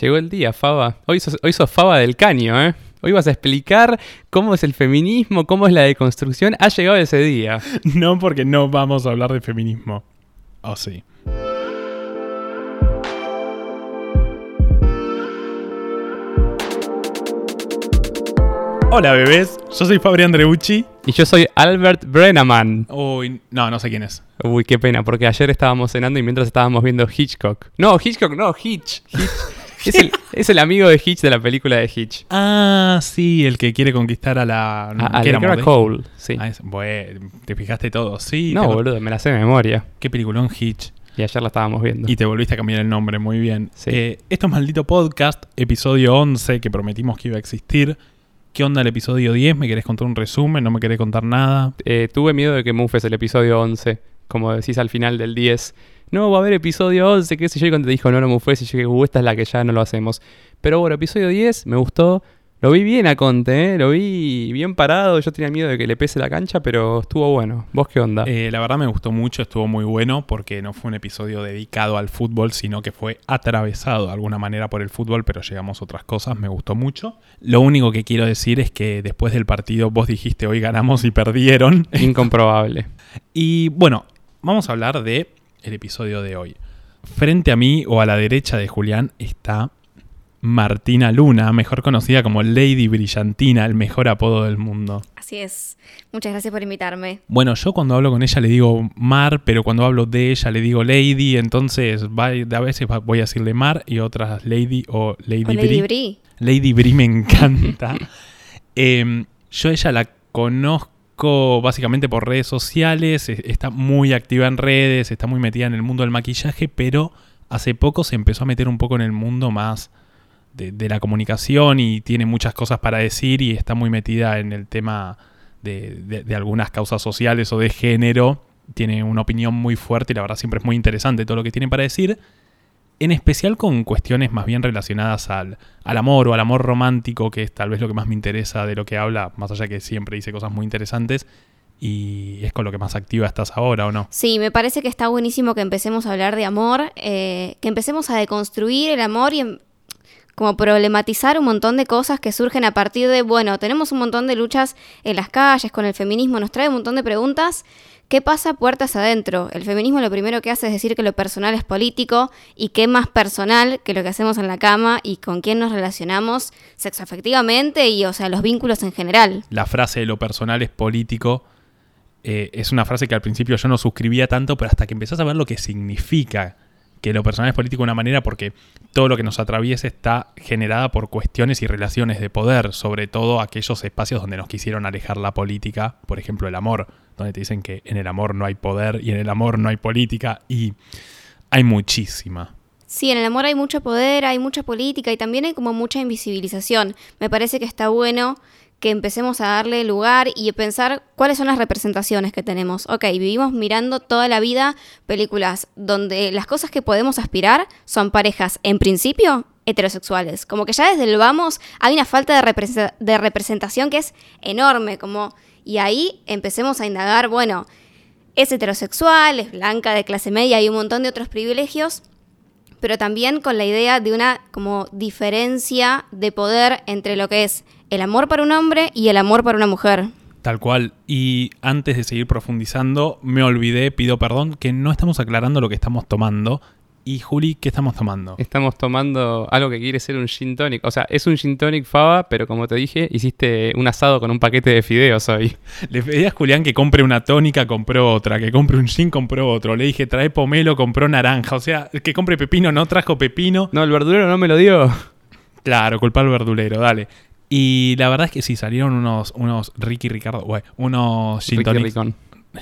Llegó el día, Faba. Hoy sos, hoy sos Faba del caño, ¿eh? Hoy vas a explicar cómo es el feminismo, cómo es la deconstrucción. Ha llegado ese día. No, porque no vamos a hablar de feminismo. Oh, sí. Hola, bebés. Yo soy Fabri Andreucci. Y yo soy Albert Brenneman. Uy, no, no sé quién es. Uy, qué pena, porque ayer estábamos cenando y mientras estábamos viendo Hitchcock. No, Hitchcock, no, Hitch. Hitch. es, el, es el amigo de Hitch de la película de Hitch. Ah, sí, el que quiere conquistar a la. A, a ¿qué era? Cole, sí. Ah, es- bueno, te fijaste todo. Sí, no, boludo, me la sé de memoria. Qué peliculón Hitch. Y ayer la estábamos viendo. Y te volviste a cambiar el nombre, muy bien. Sí. Eh, esto es Maldito Podcast, episodio 11, que prometimos que iba a existir. ¿Qué onda el episodio 10? ¿Me querés contar un resumen? ¿No me querés contar nada? Eh, tuve miedo de que mufes el episodio 11, como decís al final del 10. No, va a haber episodio 11, qué sé yo, y cuando te dijo no lo mufes, y yo dije, uh, esta es la que ya no lo hacemos. Pero bueno, episodio 10, me gustó. Lo vi bien a Conte, ¿eh? lo vi bien parado. Yo tenía miedo de que le pese la cancha, pero estuvo bueno. ¿Vos qué onda? Eh, la verdad me gustó mucho, estuvo muy bueno, porque no fue un episodio dedicado al fútbol, sino que fue atravesado de alguna manera por el fútbol, pero llegamos a otras cosas, me gustó mucho. Lo único que quiero decir es que después del partido vos dijiste hoy ganamos y perdieron. Incomprobable. Y bueno, vamos a hablar de el episodio de hoy. Frente a mí o a la derecha de Julián está Martina Luna, mejor conocida como Lady Brillantina, el mejor apodo del mundo. Así es. Muchas gracias por invitarme. Bueno, yo cuando hablo con ella le digo Mar, pero cuando hablo de ella le digo Lady, entonces a veces voy a decirle Mar y otras Lady o Lady, O Lady Bri. Bri. Lady Bri me encanta. Eh, yo ella la conozco básicamente por redes sociales, e- está muy activa en redes, está muy metida en el mundo del maquillaje, pero hace poco se empezó a meter un poco en el mundo más de, la comunicación y tiene muchas cosas para decir y está muy metida en el tema de, de- de algunas causas sociales o de género. Tiene una opinión muy fuerte y la verdad siempre es muy interesante todo lo que tiene para decir en especial con cuestiones más bien relacionadas al, al amor o al amor romántico, que es tal vez lo que más me interesa de lo que habla, más allá que siempre dice cosas muy interesantes, y es con lo que más activa estás ahora, ¿o no? Sí, me parece que está buenísimo que empecemos a hablar de amor, eh, que empecemos a deconstruir el amor y em- como problematizar un montón de cosas que surgen a partir de, bueno, tenemos un montón de luchas en las calles con el feminismo, nos trae un montón de preguntas. ¿Qué pasa puertas adentro? El feminismo lo primero que hace es decir que lo personal es político y qué más personal que lo que hacemos en la cama y con quién nos relacionamos sexoafectivamente y, o sea, los vínculos en general. La frase de lo personal es político eh, es una frase que al principio yo no suscribía tanto, pero hasta que empezás a ver lo que significa que lo personal es político de una manera porque todo lo que nos atraviesa está generada por cuestiones y relaciones de poder, sobre todo aquellos espacios donde nos quisieron alejar la política, por ejemplo el amor, donde te dicen que en el amor no hay poder y en el amor no hay política y hay muchísima. Sí, en el amor hay mucho poder, hay mucha política y también hay como mucha invisibilización. Me parece que está bueno que empecemos a darle lugar y pensar cuáles son las representaciones que tenemos. Ok, vivimos mirando toda la vida películas donde las cosas que podemos aspirar son parejas, en principio, heterosexuales. Como que ya desde el vamos hay una falta de representación que es enorme. Como, y ahí empecemos a indagar, bueno, es heterosexual, es blanca, de clase media, hay un montón de otros privilegios pero también con la idea de una como diferencia de poder entre lo que es el amor para un hombre y el amor para una mujer. Tal cual. Y antes de seguir profundizando, me olvidé, pido perdón, que no estamos aclarando lo que estamos tomando. Y Juli, ¿qué estamos tomando? Estamos tomando algo que quiere ser un gin tonic. O sea, es un gin tonic fava, pero como te dije, hiciste un asado con un paquete de fideos hoy. Le pedí a Julián que compre una tónica, compró otra, que compre un gin, compró otro. Le dije, trae pomelo, compró naranja. O sea, que compre pepino, no trajo pepino. No, el verdurero no me lo dio. Claro, culpa al verdulero, dale. Y la verdad es que sí, salieron unos, unos Ricky Ricardo, bueno, unos gin Ricky tonics, Ricón.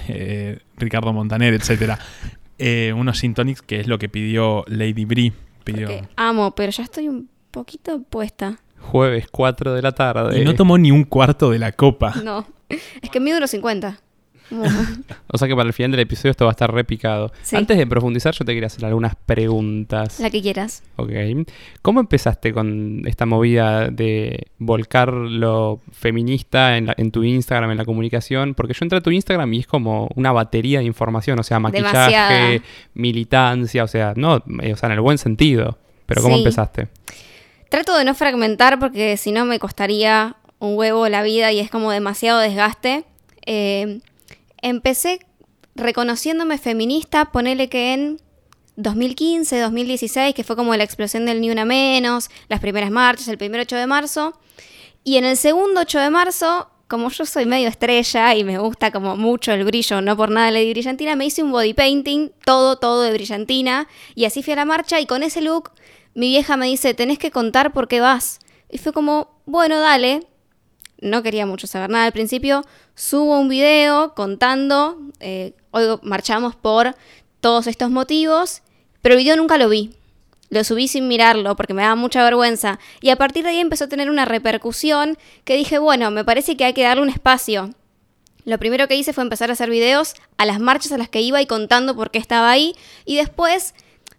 eh, Ricardo Montaner, etcétera. Eh, unos gin que es lo que pidió Lady Brie. Pidió. Amo, pero ya estoy un poquito puesta. Jueves 4 de la tarde. Y no tomó ni un cuarto de la copa. No, es que mido unos 50. O sea que para el final del episodio esto va a estar repicado. Sí. Antes de profundizar, yo te quería hacer algunas preguntas. La que quieras. Ok. ¿Cómo empezaste con esta movida de volcar lo feminista en, la- en tu Instagram, en la comunicación? Porque yo entré a tu Instagram y es como una batería de información, o sea, maquillaje, Demasiada. militancia, o sea, no, eh, o sea, en el buen sentido. pero ¿cómo Sí. empezaste? Trato de no fragmentar porque si no me costaría un huevo la vida y es como demasiado desgaste. Eh, empecé reconociéndome feminista, ponele que en 2015, 2016, que fue como la explosión del Ni Una Menos, las primeras marchas, el primer 8 de marzo. Y en el segundo 8 de marzo, como yo soy medio estrella y me gusta como mucho el brillo, no por nada le di brillantina, me hice un body painting, todo, todo de brillantina. Y así fui a la marcha y con ese look mi vieja me dice, tenés que contar por qué vas. Y fue como, bueno, dale. No quería mucho saber nada al principio. Subo un video contando, eh, hoy marchamos por todos estos motivos, pero el video nunca lo vi. Lo subí sin mirarlo porque me daba mucha vergüenza. Y a partir de ahí empezó a tener una repercusión que dije, bueno, me parece que hay que darle un espacio. Lo primero que hice fue empezar a hacer videos a las marchas a las que iba y contando por qué estaba ahí. Y después,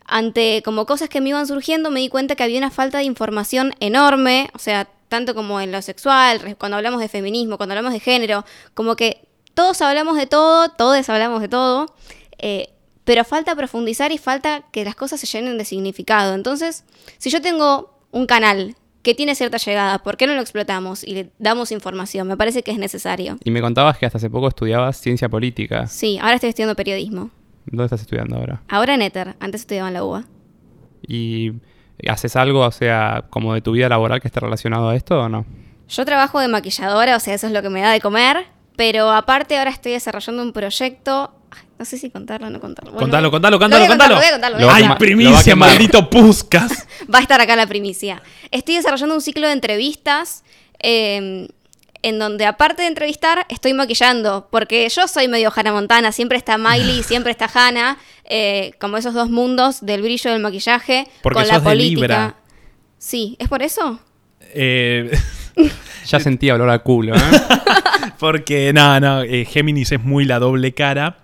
ante como cosas que me iban surgiendo, me di cuenta que había una falta de información enorme. O sea, tanto como en lo sexual, cuando hablamos de feminismo, cuando hablamos de género, como que todos hablamos de todo, todos hablamos de todo. eh, pero falta profundizar y falta que las cosas se llenen de significado. Entonces, si yo tengo un canal que tiene cierta llegada, ¿por qué no lo explotamos y le damos información? Me parece que es necesario. Y me contabas que hasta hace poco estudiabas ciencia política. Sí, ahora estoy estudiando periodismo. ¿Dónde estás estudiando ahora? Ahora en Ether, antes estudiaba en la UBA. ¿Y haces algo, o sea, como de tu vida laboral que esté relacionado a esto o no? Yo trabajo de maquilladora, o sea, eso es lo que me da de comer, pero aparte ahora estoy desarrollando un proyecto. No sé si contarlo o no contarlo. Bueno, contalo, contalo, contalo, contalo. ¡Ay, primicia, maldito Puscas! Va a estar acá la primicia. Estoy desarrollando un ciclo de entrevistas eh, en donde aparte de entrevistar estoy maquillando, porque yo soy medio Hannah Montana, siempre está Miley, siempre está Hannah, eh, como esos dos mundos del brillo del maquillaje Porque con la sos de política. Libra. Sí, ¿es por eso? Eh, Ya sentía olor a culo, ¿eh? porque, no, no, eh, Géminis es muy la doble cara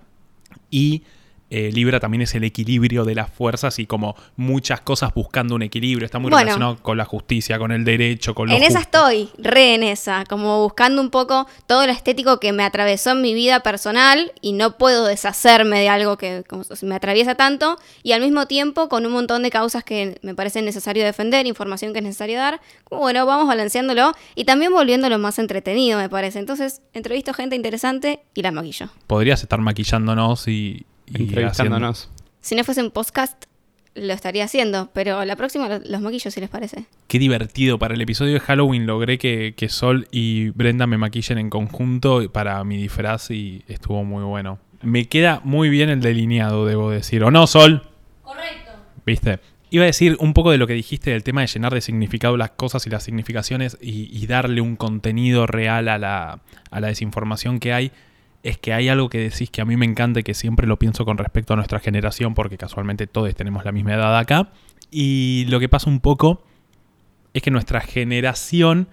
y eh, Libra también es el equilibrio de las fuerzas y como muchas cosas buscando un equilibrio. Está muy Bueno. relacionado con la justicia, con el derecho, con lo En esa estoy, re en esa, como buscando un poco todo lo estético que me atravesó en mi vida personal y no puedo deshacerme de algo que como me atraviesa tanto y al mismo tiempo con un montón de causas que me parece necesario defender, información que es necesario dar. Como bueno, vamos balanceándolo y también volviéndolo más entretenido, me parece. Entonces, entrevisto gente interesante y la maquillo. Podrías estar maquillándonos y, y Entrevistándonos. Si no fuese un podcast, lo estaría haciendo, pero la próxima lo- los maquillo si les parece. Qué divertido. Para el episodio de Halloween logré que, que Sol y Brenda me maquillen en conjunto para mi disfraz y estuvo muy bueno. Me queda muy bien el delineado, debo decir. ¿O no, Sol? Correcto. ¿Viste? Iba a decir un poco de lo que dijiste del tema de llenar de significado las cosas y las significaciones y, y darle un contenido real a la, a la desinformación que hay. Es que hay algo que decís que a mí me encanta y que siempre lo pienso con respecto a nuestra generación, porque casualmente todos tenemos la misma edad acá. Y lo que pasa un poco es que nuestra generación,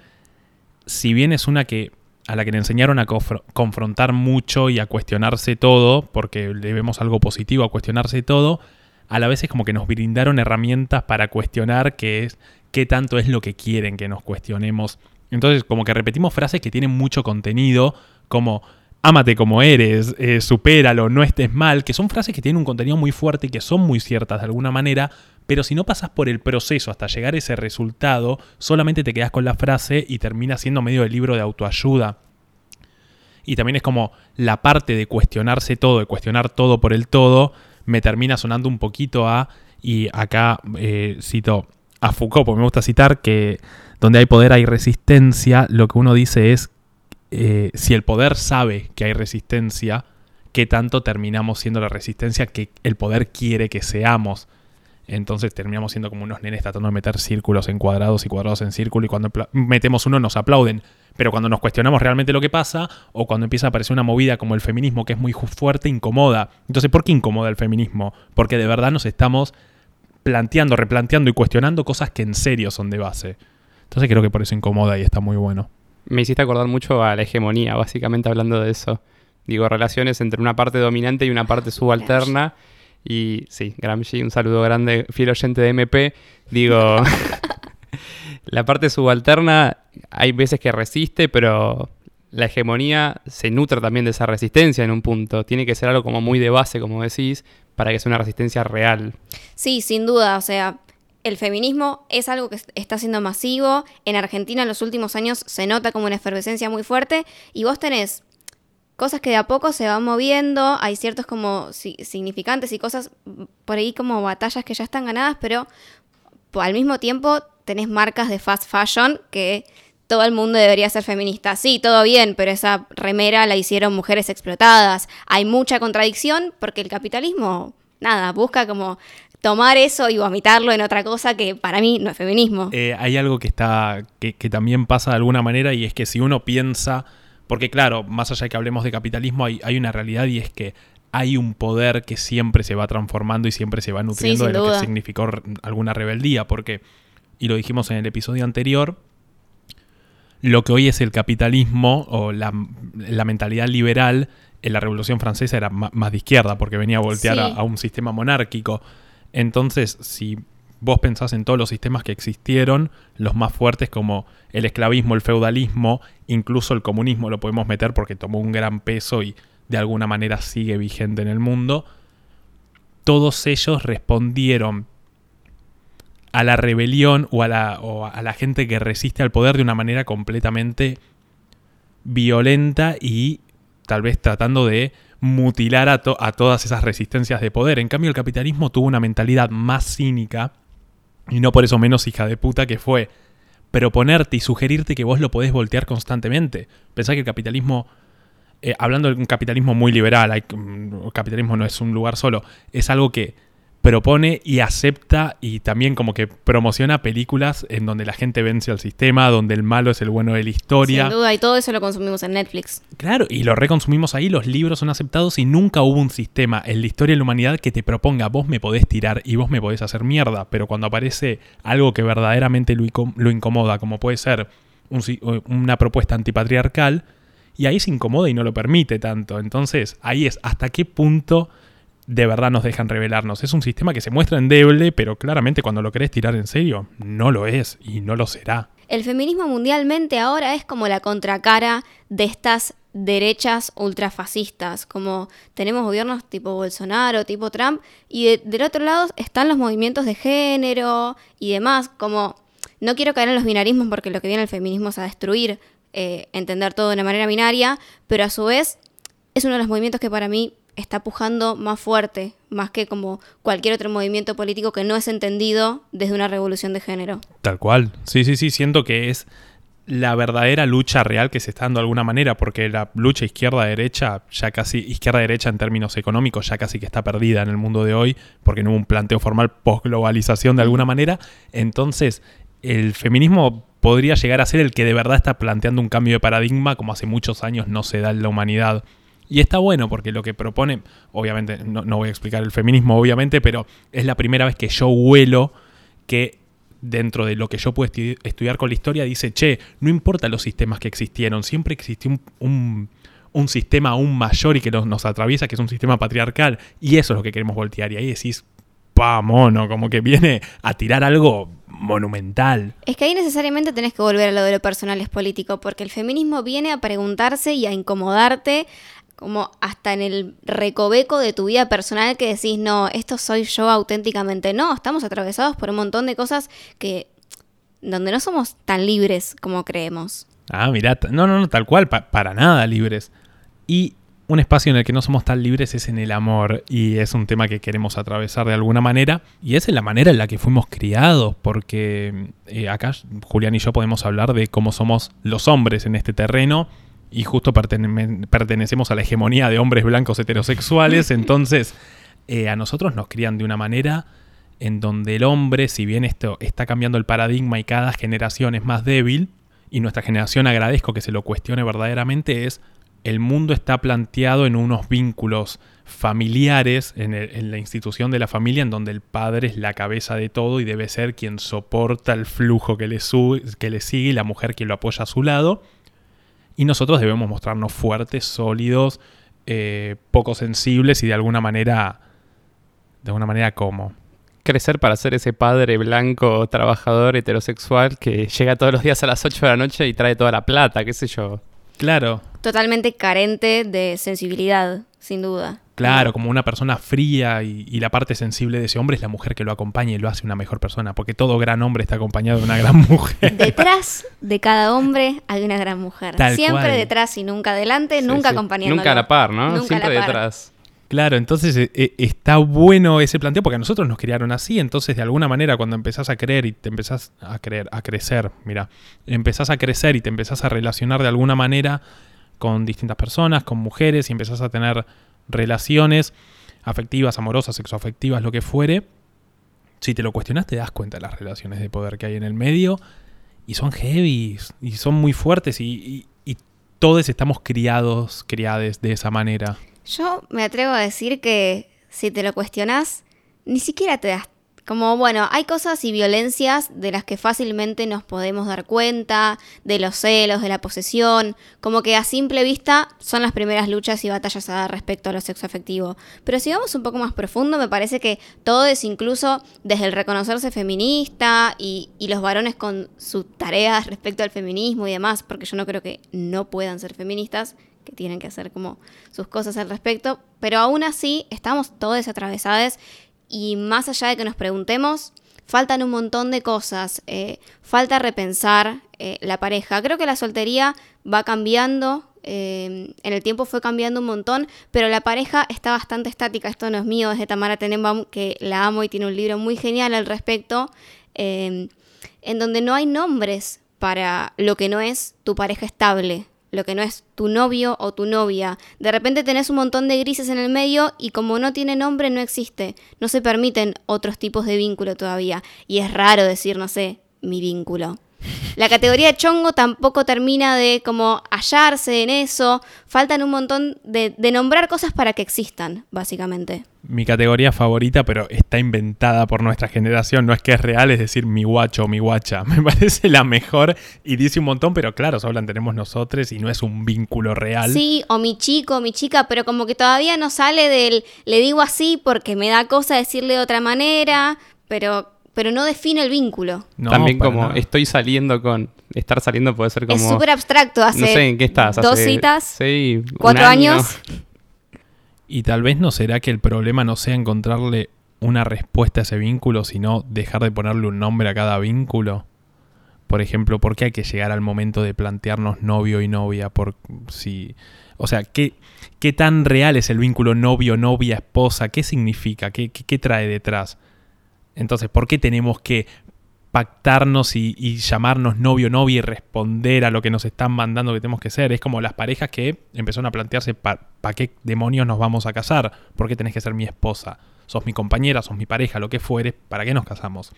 si bien es una que a la que le enseñaron a confr- confrontar mucho y a cuestionarse todo, porque le vemos algo positivo a cuestionarse todo, a la vez es como que nos brindaron herramientas para cuestionar qué es qué tanto es lo que quieren que nos cuestionemos. Entonces, como que repetimos frases que tienen mucho contenido, como ámate como eres, eh, supéralo, no estés mal, que son frases que tienen un contenido muy fuerte y que son muy ciertas de alguna manera, pero si no pasas por el proceso hasta llegar a ese resultado, solamente te quedas con la frase y termina siendo medio de libro de autoayuda. Y también es como la parte de cuestionarse todo, de cuestionar todo por el todo, me termina sonando un poquito a, y acá eh, cito a Foucault, porque me gusta citar que donde hay poder hay resistencia, lo que uno dice es, eh, si el poder sabe que hay resistencia, ¿qué tanto terminamos siendo la resistencia que el poder quiere que seamos? Entonces terminamos siendo como unos nenes tratando de meter círculos en cuadrados y cuadrados en círculo y cuando metemos uno nos aplauden. Pero cuando nos cuestionamos realmente lo que pasa o cuando empieza a aparecer una movida como el feminismo que es muy fuerte, incomoda. Entonces, ¿por qué incomoda el feminismo? Porque de verdad nos estamos planteando, replanteando y cuestionando cosas que en serio son de base. Entonces creo que por eso incomoda y está muy bueno. Me hiciste acordar mucho a la hegemonía, básicamente hablando de eso. Digo, relaciones entre una parte dominante y una parte subalterna. Y sí, Gramsci, un saludo grande, fiel oyente de MP. Digo, la parte subalterna hay veces que resiste, pero la hegemonía se nutre también de esa resistencia en un punto. Tiene que ser algo como muy de base, como decís, para que sea una resistencia real. Sí, sin duda, o sea, el feminismo es algo que está siendo masivo. En Argentina en los últimos años se nota como una efervescencia muy fuerte y vos tenés cosas que de a poco se van moviendo, hay ciertos como significantes y cosas por ahí como batallas que ya están ganadas, pero al mismo tiempo tenés marcas de fast fashion que todo el mundo debería ser feminista. Sí, todo bien, pero esa remera la hicieron mujeres explotadas. Hay mucha contradicción porque el capitalismo, nada, busca como tomar eso y vomitarlo en otra cosa que para mí no es feminismo. Eh, hay algo que está que, también pasa de alguna manera y es que si uno piensa, porque claro, más allá de que hablemos de capitalismo, hay, hay una realidad y es que hay un poder que siempre se va transformando y siempre se va nutriendo de lo que significó alguna rebeldía, porque, y lo dijimos en el episodio anterior, lo que hoy es el capitalismo o la, mentalidad liberal en la Revolución Francesa era más de izquierda porque venía a voltear a, un sistema monárquico. Entonces, si vos pensás en todos los sistemas que existieron, los más fuertes como el esclavismo, el feudalismo, incluso el comunismo lo podemos meter porque tomó un gran peso y de alguna manera sigue vigente en el mundo, todos ellos respondieron a la rebelión o a la, a la gente que resiste al poder de una manera completamente violenta y tal vez tratando de mutilar a, todas esas resistencias de poder. En cambio, el capitalismo tuvo una mentalidad más cínica, y no por eso menos hija de puta, que fue proponerte y sugerirte que vos lo podés voltear constantemente. Pensá que el capitalismo, eh, hablando de un capitalismo muy liberal, hay, mm, el capitalismo no es un lugar solo, es algo que propone y acepta y también como que promociona películas en donde la gente vence al sistema, donde el malo es el bueno de la historia. Sin duda, y todo eso lo consumimos en Netflix. Claro, y lo reconsumimos ahí, los libros son aceptados y nunca hubo un sistema en la historia de la humanidad que te proponga vos me podés tirar y vos me podés hacer mierda, pero cuando aparece algo que verdaderamente lo, lo incomoda, como puede ser una propuesta antipatriarcal, y ahí se incomoda y no lo permite tanto. Entonces, ahí es hasta qué punto de verdad nos dejan revelarnos. Es un sistema que se muestra endeble, pero claramente cuando lo querés tirar en serio, no lo es y no lo será. El feminismo mundialmente ahora es como la contracara de estas derechas ultrafascistas, como tenemos gobiernos tipo Bolsonaro, tipo Trump, y del otro lado están los movimientos de género y demás, como no quiero caer en los binarismos porque lo que viene el feminismo es a destruir, eh, entender todo de una manera binaria, pero a su vez es uno de los movimientos que para mí está pujando más fuerte, más que como cualquier otro movimiento político que no es entendido desde una revolución de género. Tal cual. Sí, sí, sí, siento que es la verdadera lucha real que se está dando de alguna manera, porque la lucha izquierda-derecha, ya casi, izquierda-derecha en términos económicos, ya casi que está perdida en el mundo de hoy, porque no hubo un planteo formal post-globalización de alguna manera. Entonces, el feminismo podría llegar a ser el que de verdad está planteando un cambio de paradigma, como hace muchos años no se da en la humanidad. Y está bueno porque lo que propone, obviamente, no, voy a explicar el feminismo, obviamente, pero es la primera vez que yo huelo que dentro de lo que yo puedo estudiar con la historia dice, che, no importa los sistemas que existieron, siempre existió un, sistema aún mayor y que nos, nos, atraviesa, que es un sistema patriarcal, y eso es lo que queremos voltear. Y ahí decís, pa, mono, como que viene a tirar algo monumental. Es que ahí necesariamente tenés que volver a lo de lo personal es político, porque el feminismo viene a preguntarse y a incomodarte como hasta en el recoveco de tu vida personal que decís, no, esto soy yo auténticamente. No, estamos atravesados por un montón de cosas que donde no somos tan libres como creemos. Ah, mirá, no, no, no, tal cual, para nada libres. Y un espacio en el que no somos tan libres es en el amor y es un tema que queremos atravesar de alguna manera y es en la manera en la que fuimos criados porque eh, acá Julián y yo podemos hablar de cómo somos los hombres en este terreno y justo pertenecemos a la hegemonía de hombres blancos heterosexuales, entonces eh, a nosotros nos crían de una manera en donde el hombre, si bien esto está cambiando el paradigma y cada generación es más débil, y nuestra generación agradezco que se lo cuestione verdaderamente, es el mundo está planteado en unos vínculos familiares, en, en, la institución de la familia, en donde el padre es la cabeza de todo y debe ser quien soporta el flujo que le, sube, que le sigue y la mujer quien lo apoya a su lado. Y nosotros debemos mostrarnos fuertes, sólidos, eh, poco sensibles y de alguna manera, de alguna manera como crecer para ser ese padre blanco, trabajador, heterosexual que llega todos los días a las 8 de la noche y trae toda la plata, qué sé yo. Claro. Totalmente carente de sensibilidad, sin duda. Claro, como una persona fría y, y la parte sensible de ese hombre es la mujer que lo acompaña y lo hace una mejor persona, porque todo gran hombre está acompañado de una gran mujer. Detrás de cada hombre hay una gran mujer. Tal Siempre cual. detrás y nunca adelante, Sí, nunca sí. acompañándolo. Nunca a la par, ¿no? Nunca a Siempre la par. detrás. Claro, entonces eh, eh, está bueno ese planteo porque a nosotros nos criaron así, entonces de alguna manera cuando empezás a creer y te empezás a creer, a crecer, mira, empezás a crecer y te empezás a relacionar de alguna manera con distintas personas, con mujeres y empezás a tener relaciones afectivas, amorosas, sexoafectivas, lo que fuere, si te lo cuestionas te das cuenta de las relaciones de poder que hay en el medio y son heavy y son muy fuertes y, todos estamos criados, criades de esa manera. Yo me atrevo a decir que si te lo cuestionás, ni siquiera te das... Como, bueno, hay cosas y violencias de las que fácilmente nos podemos dar cuenta, de los celos, de la posesión, como que a simple vista son las primeras luchas y batallas a dar respecto a lo sexo afectivo. Pero si vamos un poco más profundo, me parece que todo es incluso desde el reconocerse feminista y, y los varones con sus tareas respecto al feminismo y demás, porque yo no creo que no puedan ser feministas, que tienen que hacer como sus cosas al respecto, pero aún así estamos todos atravesados y más allá de que nos preguntemos, faltan un montón de cosas, eh, falta repensar eh, la pareja. Creo que la soltería va cambiando, eh, en el tiempo fue cambiando un montón, pero la pareja está bastante estática. Esto no es mío, es de Tamara Tenenbaum, que la amo y tiene un libro muy genial al respecto, en donde no hay nombres para lo que no es tu pareja estable, lo que no es tu novio o tu novia. De repente tenés un montón de grises en el medio y como no tiene nombre no existe. No se permiten otros tipos de vínculo todavía. Y es raro decir, no sé, mi vínculo. La categoría chongo tampoco termina de como hallarse en eso. Faltan un montón de, de nombrar cosas para que existan, básicamente. Mi categoría favorita, pero está inventada por nuestra generación. No es que es real, es decir, mi guacho o mi guacha. Me parece la mejor y dice un montón, pero claro, solo la tenemos nosotros y no es un vínculo real. Sí, o mi chico, mi chica, pero como que todavía no sale del le digo así porque me da cosa decirle de otra manera, pero, pero no define el vínculo. No, También como nada. estoy saliendo con... Estar saliendo puede ser como... es súper abstracto. Hace no sé en qué estás. dos hace citas, sí, un cuatro año. años. Y tal vez no será que el problema no sea encontrarle una respuesta a ese vínculo, sino dejar de ponerle un nombre a cada vínculo. Por ejemplo, ¿por qué hay que llegar al momento de plantearnos novio y novia? Por si, o sea, ¿qué, qué tan real es el vínculo novio, novia, esposa? ¿Qué significa? ¿Qué, qué, qué trae detrás? Entonces, ¿por qué tenemos que pactarnos y, y llamarnos novio, novia y responder a lo que nos están mandando que tenemos que ser? Es como las parejas que empezaron a plantearse ¿para qué demonios nos vamos a casar? ¿Por qué tenés que ser mi esposa? ¿Sos mi compañera? ¿Sos mi pareja? Lo que fuere, ¿para qué nos casamos?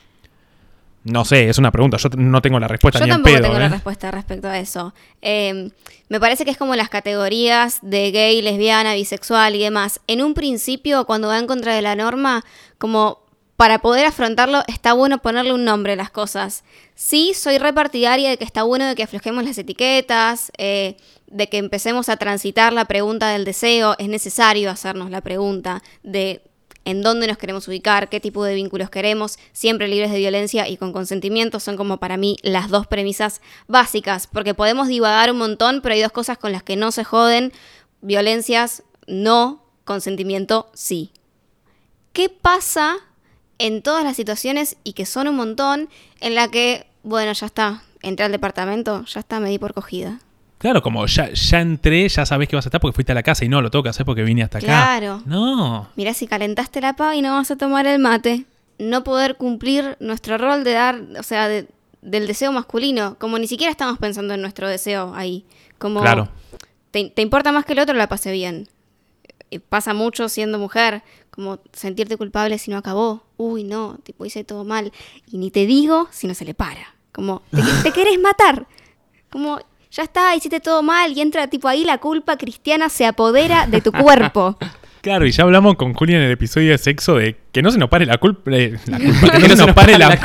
No sé, es una pregunta. Yo no tengo la respuesta Yo ni tampoco pedo. tengo ¿eh? la respuesta respecto a eso. Eh, me parece que es como las categorías de gay, lesbiana, bisexual y demás. En un principio, cuando va en contra de la norma, como para poder afrontarlo, está bueno ponerle un nombre a las cosas. Sí, soy repartidaria de que está bueno de que aflojemos las etiquetas, eh, de que empecemos a transitar la pregunta del deseo. Es necesario hacernos la pregunta de en dónde nos queremos ubicar, qué tipo de vínculos queremos, siempre libres de violencia y con consentimiento, son como para mí las dos premisas básicas, porque podemos divagar un montón, pero hay dos cosas con las que no se joden, violencias no, consentimiento sí. ¿Qué pasa en todas las situaciones, y que son un montón, en la que, bueno, ya está, entré al departamento, ya está, me di por cogida? Claro, como ya, ya entré, ya sabés que vas a estar porque fuiste a la casa y no, lo que hacer porque vine hasta acá. Claro. No. Mirá, si calentaste la pava y no vas a tomar el mate. No poder cumplir nuestro rol de dar, o sea, de- del deseo masculino. Como ni siquiera estamos pensando en nuestro deseo ahí. Como Claro. te, te importa más que el otro la pase bien. Y pasa mucho siendo mujer, como sentirte culpable si no acabó. Uy, no, tipo hice todo mal. Y ni te digo si no se le para. Como, te, te querés matar. Como, ya está, hiciste todo mal. Y entra, tipo, ahí la culpa cristiana se apodera de tu cuerpo. Claro, y ya hablamos con Julia en el episodio de sexo de que no se nos pare la culpa. eh, la culpa, que no se nos pare la,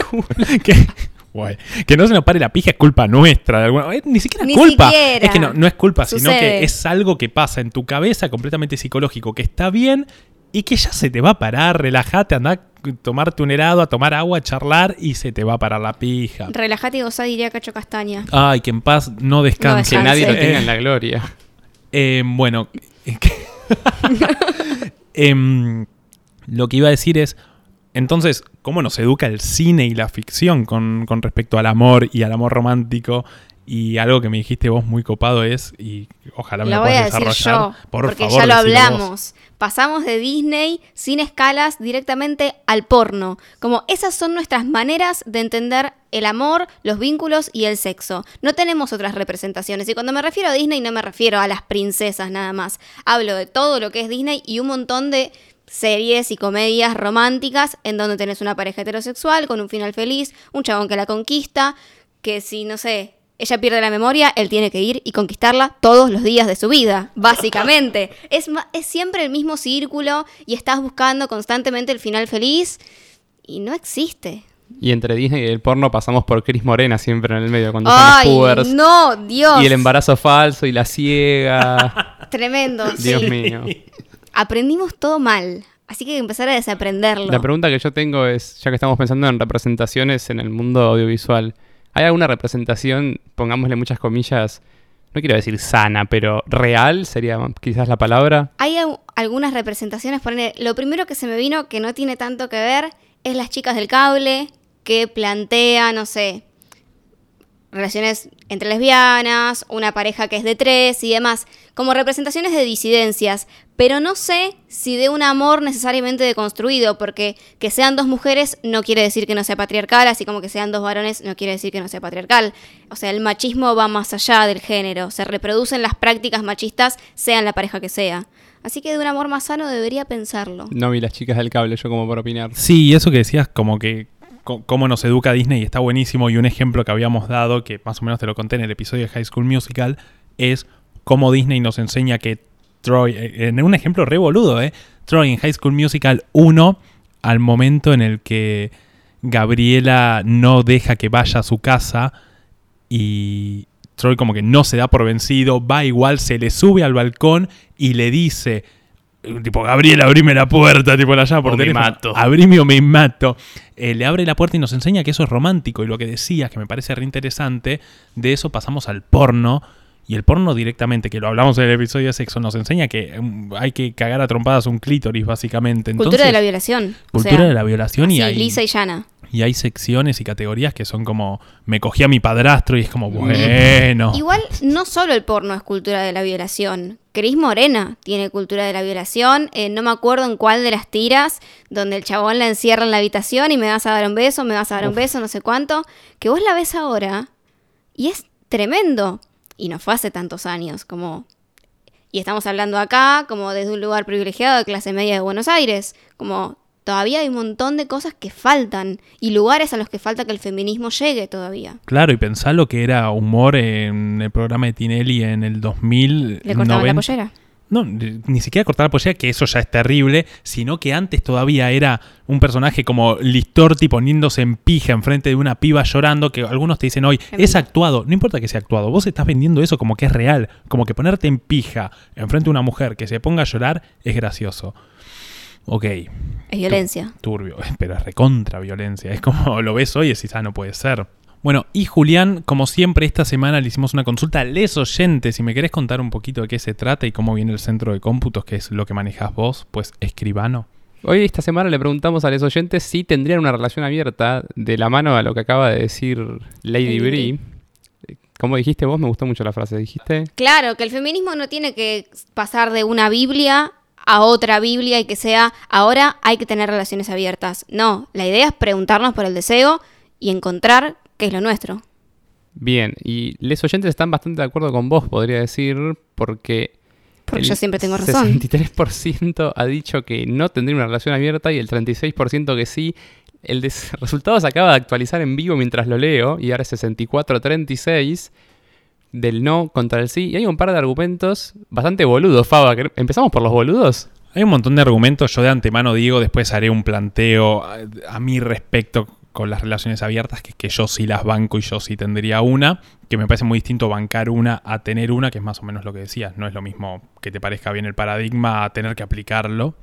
que, guay, que no se nos pare la pija es culpa nuestra. De alguna, eh, ni siquiera es culpa. siquiera. Es que no, no es culpa, sino Sucede. que es algo que pasa en tu cabeza completamente psicológico, que está bien y que ya se te va a parar. Relájate, anda a tomarte un helado, a tomar agua, a charlar y se te va a parar la pija. Relajate y gozá, diría Cacho Castaña. Ay, que en paz no descanse. Que nadie lo tenga en la gloria. Eh, bueno, Em, lo que iba a decir es, entonces, ¿cómo nos educa el cine y la ficción con, con respecto al amor y al amor romántico? Y algo que me dijiste vos muy copado es, y ojalá me Lo puedas desarrollar. yo, por porque favor, ya lo vos. hablamos. Pasamos de Disney sin escalas directamente al porno. Como esas son nuestras maneras de entender el amor, los vínculos y el sexo. No tenemos otras representaciones. Y cuando me refiero a Disney no me refiero a las princesas nada más. Hablo de todo lo que es Disney y un montón de series y comedias románticas en donde tenés una pareja heterosexual con un final feliz, un chabón que la conquista, que si, no sé, ella pierde la memoria, él tiene que ir y conquistarla todos los días de su vida, básicamente. es, es siempre el mismo círculo y estás buscando constantemente el final feliz y no existe. Y entre Disney y el porno pasamos por Cris Morena siempre en el medio cuando ¡Ay, pubers. no! Dios. Y el embarazo falso y la ciega. Tremendo, Dios sí. mío. Aprendimos todo mal, así que hay que empezar a desaprenderlo. La pregunta que yo tengo es, ya que estamos pensando en representaciones en el mundo audiovisual, ¿hay alguna representación, pongámosle muchas comillas, no quiero decir sana, pero real sería quizás la palabra? Hay algunas representaciones, ponele, lo primero que se me vino que no tiene tanto que ver es las chicas del cable que plantea, no sé, relaciones entre lesbianas, una pareja que es de tres y demás, como representaciones de disidencias, pero no sé si de un amor necesariamente deconstruido, porque que sean dos mujeres no quiere decir que no sea patriarcal, así como que sean dos varones no quiere decir que no sea patriarcal. O sea, el machismo va más allá del género, se reproducen las prácticas machistas, sean la pareja que sea. Así que de un amor más sano debería pensarlo. No vi las chicas del cable, yo como por opinar. Sí, y eso que decías, como que cómo nos educa Disney, está buenísimo. Y un ejemplo que habíamos dado, que más o menos te lo conté en el episodio de High School Musical, es cómo Disney nos enseña que Troy, eh, en un ejemplo re boludo, ¿eh? Troy en High School Musical 1, al momento en el que Gabriela no deja que vaya a su casa y Troy como que no se da por vencido, va igual, se le sube al balcón y le dice, tipo, Gabriela, abrime la puerta, tipo, la llama por O me teléfono. mato. Abrime o me mato. Eh, le abre la puerta y nos enseña que eso es romántico. Y lo que decías, que me parece re interesante, de eso pasamos al porno. Y el porno directamente, que lo hablamos en el episodio de sexo, nos enseña que mm, hay que cagar a trompadas un clítoris, básicamente. Entonces, Cultura de la violación. o cultura sea, de la violación y así, hay, lisa y llana. Y hay secciones y categorías que son como, me cogí a mi padrastro y es como, bueno. Igual, no solo el porno es cultura de la violación. Cris Morena tiene cultura de la violación. Eh, no me acuerdo en cuál de las tiras, donde el chabón la encierra en la habitación y me vas a dar un beso, me vas a dar un beso, no sé cuánto. Que vos la ves ahora y es tremendo. Y no fue hace tantos años, como. Y estamos hablando acá, como desde un lugar privilegiado de clase media de Buenos Aires. Como todavía hay un montón de cosas que faltan y lugares a los que falta que el feminismo llegue todavía. Claro, y pensá lo que era humor en el programa de Tinelli en el 2000. Le cortaban la 90. pollera. No, ni siquiera cortar la pollera, que eso ya es terrible, sino que antes todavía era un personaje como Listorti poniéndose en pija enfrente de una piba llorando, que algunos te dicen hoy, es actuado, no importa que sea actuado, vos estás vendiendo eso como que es real, como que ponerte en pija enfrente de una mujer que se ponga a llorar es gracioso. Ok, Es violencia. turbio, pero es recontra violencia. Es como lo ves hoy y decís, ah, no puede ser. Bueno, y Julián, como siempre, esta semana le hicimos una consulta a les oyentes. Si me querés contar un poquito de qué se trata y cómo viene el centro de cómputos, que es lo que manejas vos, pues escribano. Hoy, esta semana, le preguntamos a los oyentes si tendrían una relación abierta de la mano a lo que acaba de decir Lady Brie. Como dijiste vos, me gustó mucho la frase. Dijiste, Claro, que el feminismo no tiene que pasar de una Biblia a otra Biblia y que sea ahora hay que tener relaciones abiertas. No, la idea es preguntarnos por el deseo y encontrar qué es lo nuestro. bien. Y los oyentes están bastante de acuerdo con vos, podría decir, porque... Porque el yo siempre tengo razón. 63% ha dicho que no tendría una relación abierta y el 36% que sí. El resultado se acaba de actualizar en vivo mientras lo leo y ahora es 64-36 del no contra el sí. Y hay un par de argumentos bastante boludos, Faba. ¿quer- ¿Empezamos por los boludos? Hay un montón de argumentos, yo de antemano digo, después haré un planteo a, a mi respecto con las relaciones abiertas, que es que yo sí las banco y yo sí tendría una, que me parece muy distinto bancar una a tener una, que es más o menos lo que decías, no es lo mismo que te parezca bien el paradigma a tener que aplicarlo.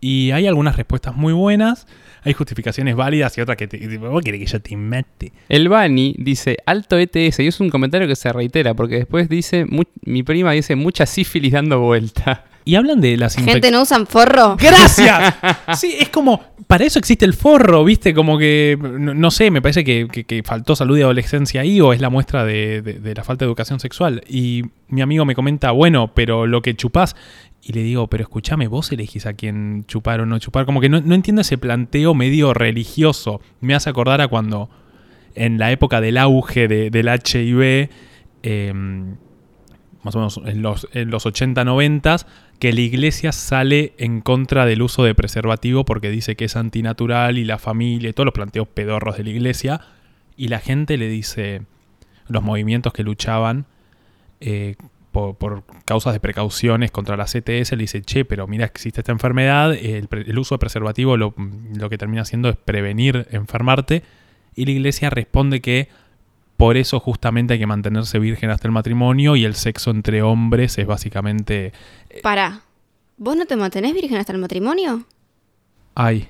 Y hay algunas respuestas muy buenas, hay justificaciones válidas y otras que te, vos querés que yo te mate. El Bani dice alto ETS y es un comentario que se reitera porque después dice, mu- mi prima dice mucha sífilis dando vuelta. Y hablan de las Gente no usan forro. ¡Gracias! Sí, es como. Para eso existe el forro, ¿viste? Como que. No, no sé, me parece que, que- que faltó salud y adolescencia ahí o es la muestra de, de- de la falta de educación sexual. Y mi amigo me comenta, bueno, pero lo que chupás. Y le digo, pero escúchame, vos elegís a quién chupar o no chupar. Como que no, no entiendo ese planteo medio religioso. Me hace acordar a cuando. En la época del auge de- del HIV. em, más o menos en los, en los 80, 90, que la iglesia sale en contra del uso de preservativo porque dice que es antinatural y la familia y todos los planteos pedorros de la iglesia. Y la gente le dice, los movimientos que luchaban eh, por, por causas de precauciones contra la CTS, le dice, che, pero mira, existe esta enfermedad, el, uso de preservativo lo, lo que termina haciendo es prevenir enfermarte. Y la iglesia responde que por eso justamente hay que mantenerse virgen hasta el matrimonio y el sexo entre hombres es básicamente... Pará. ¿Vos no te mantenés virgen hasta el matrimonio? Ay,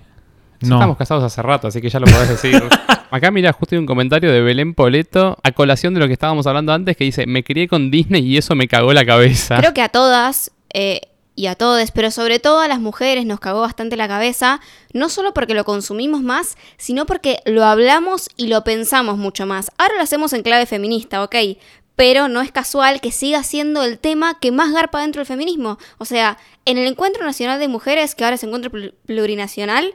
no. Estamos casados hace rato, así que ya lo podés decir. Acá mira, justo hay un comentario de Belén Poleto a colación de lo que estábamos hablando antes que dice, me crié con Disney y eso me cagó la cabeza. Creo que a todas eh, y a todos, pero sobre todo a las mujeres nos cagó bastante la cabeza, no solo porque lo consumimos más, sino porque lo hablamos y lo pensamos mucho más. Ahora lo hacemos en clave feminista, ok, pero no es casual que siga siendo el tema que más garpa dentro del feminismo. O sea, en el Encuentro Nacional de Mujeres, que ahora es Encuentro Pl- Plurinacional,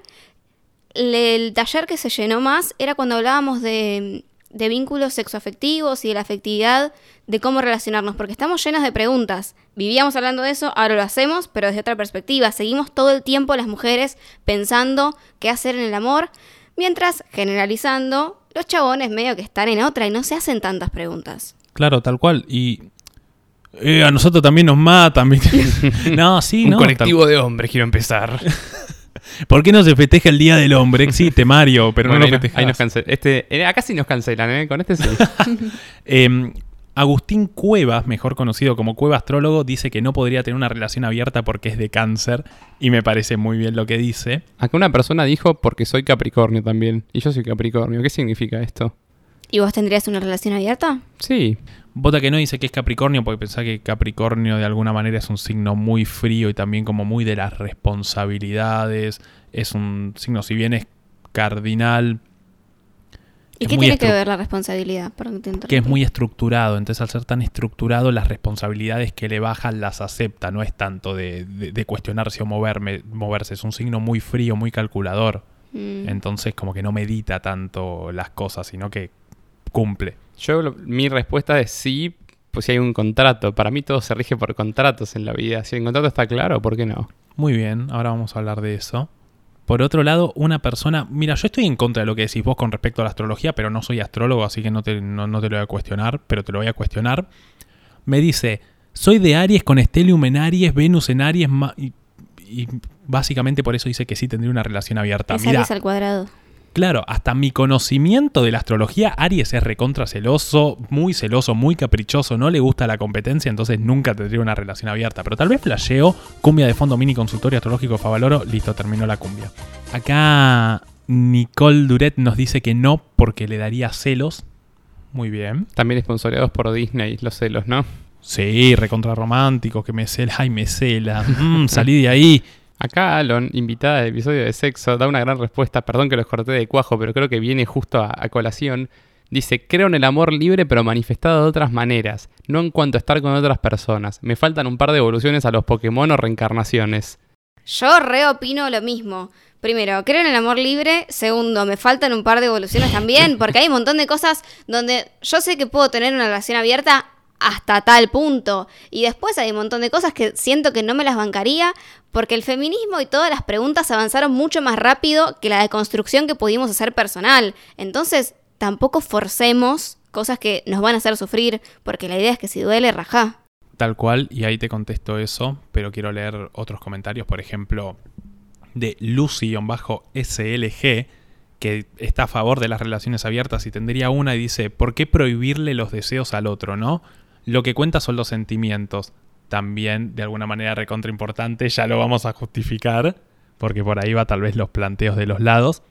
el taller que se llenó más era cuando hablábamos de, de vínculos sexoafectivos y de la afectividad, de cómo relacionarnos, porque estamos llenas de preguntas. Vivíamos hablando de eso, ahora lo hacemos, pero desde otra perspectiva. Seguimos todo el tiempo las mujeres pensando qué hacer en el amor, mientras generalizando, los chabones medio que están en otra y no se hacen tantas preguntas. Claro, tal cual. Y eh, a nosotros también nos matan. no, sí, un no. colectivo de hombres quiero empezar. ¿Por qué no se festeja el Día del Hombre? Existe, Mario, pero Bueno, no lo nos, festejás. ahí nos cancel- este, eh, acá sí nos cancelan, ¿eh? Con este sí. Eh, Agustín Cuevas, mejor conocido como Cueva Astrólogo, dice que no podría tener una relación abierta porque es de cáncer. Y me parece muy bien lo que dice. Acá una persona dijo porque soy Capricornio también. Y yo soy Capricornio. ¿Qué significa esto? ¿Y vos tendrías una relación abierta? Sí. Bota que no dice que es Capricornio porque pensá que Capricornio de alguna manera es un signo muy frío y también como muy de las responsabilidades. Es un signo, si bien es cardinal, ¿Y Es qué tiene que ver la responsabilidad? Que es muy estructurado. Entonces al ser tan estructurado, las responsabilidades que le bajan las acepta. No es tanto de, de- de cuestionarse o moverme, moverse. Es un signo muy frío, muy calculador. Mm. Entonces como que no medita tanto las cosas, sino que cumple. Yo, lo- mi respuesta es sí, pues si hay un contrato. Para mí todo se rige por contratos en la vida. Si el contrato está claro, ¿por qué no? Muy bien, ahora vamos a hablar de eso. Por otro lado, una persona. Mira, yo estoy en contra de lo que decís vos con respecto a la astrología, pero no soy astrólogo, así que no te, no, no te lo voy a cuestionar, pero te lo voy a cuestionar. Me dice: Soy de Aries con Stellium en Aries, Venus en Aries, y, y básicamente por eso dice que sí tendría una relación abierta. Es Mira, Aries al cuadrado. Claro, hasta mi conocimiento de la astrología, Aries es recontra celoso, muy celoso, muy caprichoso, no le gusta la competencia, entonces nunca tendría una relación abierta. Pero tal vez flasheo, cumbia de fondo mini consultorio astrológico Favaloro, listo, terminó la cumbia. Acá Nicole Duret nos dice que no porque le daría celos. Muy bien. También esponsoreados por Disney, los celos, ¿no? Sí, recontra romántico, que me cela, ay, me cela, Mm, salí de ahí. Acá Alon, invitada del episodio de sexo, da una gran respuesta. Perdón que los corté de cuajo, pero creo que viene justo a, a colación. Dice, creo en el amor libre pero manifestado de otras maneras, no en cuanto a estar con otras personas. Me faltan un par de evoluciones a los Pokémon o reencarnaciones. Yo reopino lo mismo. Primero, creo en el amor libre. Segundo, me faltan un par de evoluciones también, porque hay un montón de cosas donde yo sé que puedo tener una relación abierta hasta tal punto. Y después hay un montón de cosas que siento que no me las bancaría, porque el feminismo y todas las preguntas avanzaron mucho más rápido que la deconstrucción que pudimos hacer personal. Entonces, tampoco forcemos cosas que nos van a hacer sufrir, porque la idea es que si duele, rajá. Tal cual, y ahí te contesto eso, pero quiero leer otros comentarios, por ejemplo, de Lucy-SLG, que está a favor de las relaciones abiertas y tendría una y dice, ¿por qué prohibirle los deseos al otro, no? Lo que cuenta son los sentimientos. También, de alguna manera recontra importante, ya lo vamos a justificar, porque por ahí va tal vez los planteos de los lados.